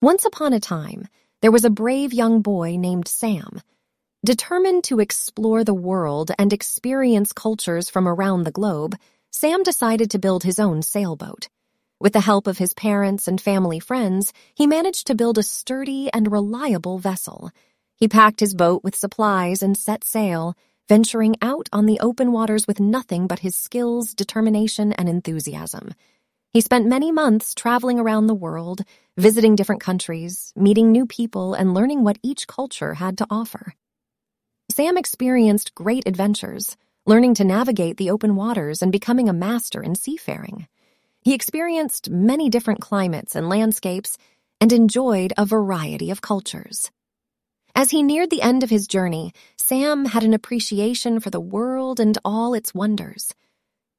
Once upon a time, there was a brave young boy named Sam. Determined to explore the world and experience cultures from around the globe, Sam decided to build his own sailboat. With the help of his parents and family friends, he managed to build a sturdy and reliable vessel. He packed his boat with supplies and set sail, venturing out on the open waters with nothing but his skills, determination, and enthusiasm. He spent many months traveling around the world, visiting different countries, meeting new people, and learning what each culture had to offer. Sam experienced great adventures, learning to navigate the open waters and becoming a master in seafaring. He experienced many different climates and landscapes and enjoyed a variety of cultures. As he neared the end of his journey, Sam had an appreciation for the world and all its wonders.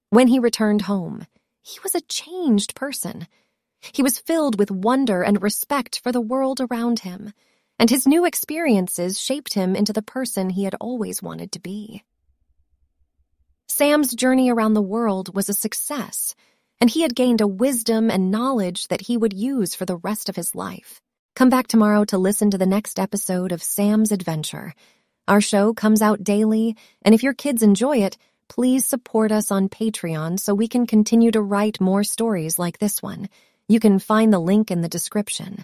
When he returned home, he was a changed person. He was filled with wonder and respect for the world around him, and his new experiences shaped him into the person he had always wanted to be. Sam's journey around the world was a success, and he had gained a wisdom and knowledge that he would use for the rest of his life. Come back tomorrow to listen to the next episode of Sam's Adventure. Our show comes out daily, and if your kids enjoy it, please support us on Patreon so we can continue to write more stories like this one. You can find the link in the description.